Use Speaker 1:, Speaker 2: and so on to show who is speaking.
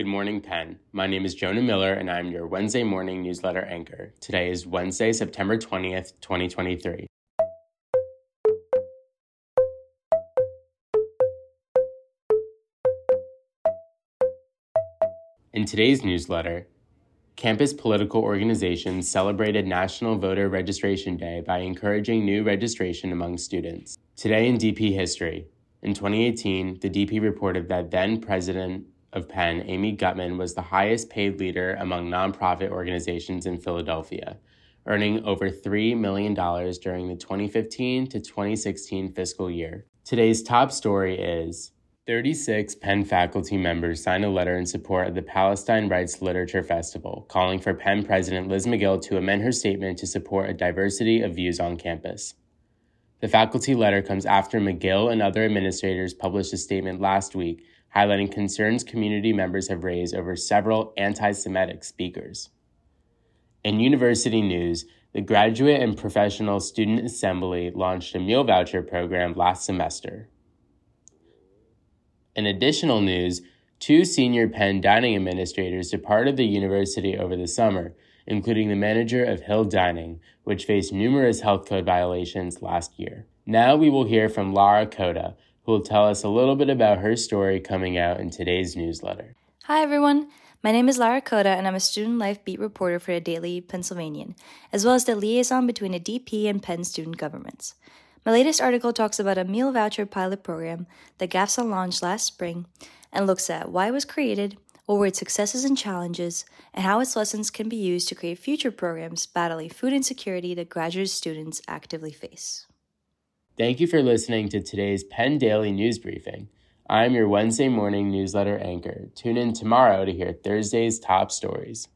Speaker 1: Good morning, Penn. My name is Jonah Miller, and I'm your Wednesday morning newsletter anchor. Today is Wednesday, September 20th, 2023. In today's newsletter, campus political organizations celebrated National Voter Registration Day by encouraging new registration among students. Today in DP history, in 2018, the DP reported that then President of Penn, Amy Gutmann, was the highest paid leader among nonprofit organizations in Philadelphia, earning over $3 million during the 2015 to 2016 fiscal year. Today's top story is 36 Penn faculty members signed a letter in support of the Palestine Writes Literature Festival, calling for Penn President Liz Magill to amend her statement to support a diversity of views on campus. The faculty letter comes after Magill and other administrators published a statement last week highlighting concerns community members have raised over several anti Semitic speakers. In university news, the Graduate and Professional Student Assembly launched a meal voucher program last semester. In additional news, two senior Penn dining administrators departed the university over the summer, including the manager of Hill Dining, which faced numerous health code violations last year. Now we will hear from Lara Coda, who will tell us a little bit about her story coming out in today's newsletter.
Speaker 2: Hi, everyone. My name is Lara Coda, and I'm a student life beat reporter for the Daily Pennsylvanian, as well as the liaison between the DP and Penn student governments. My latest article talks about a meal voucher pilot program that GAPSA launched last spring and looks at why it was created, what were its successes and challenges, and how its lessons can be used to create future programs battling food insecurity that graduate students actively face.
Speaker 1: Thank you for listening to today's Penn Daily News Briefing. I'm your Wednesday morning newsletter anchor. Tune in tomorrow to hear Thursday's top stories.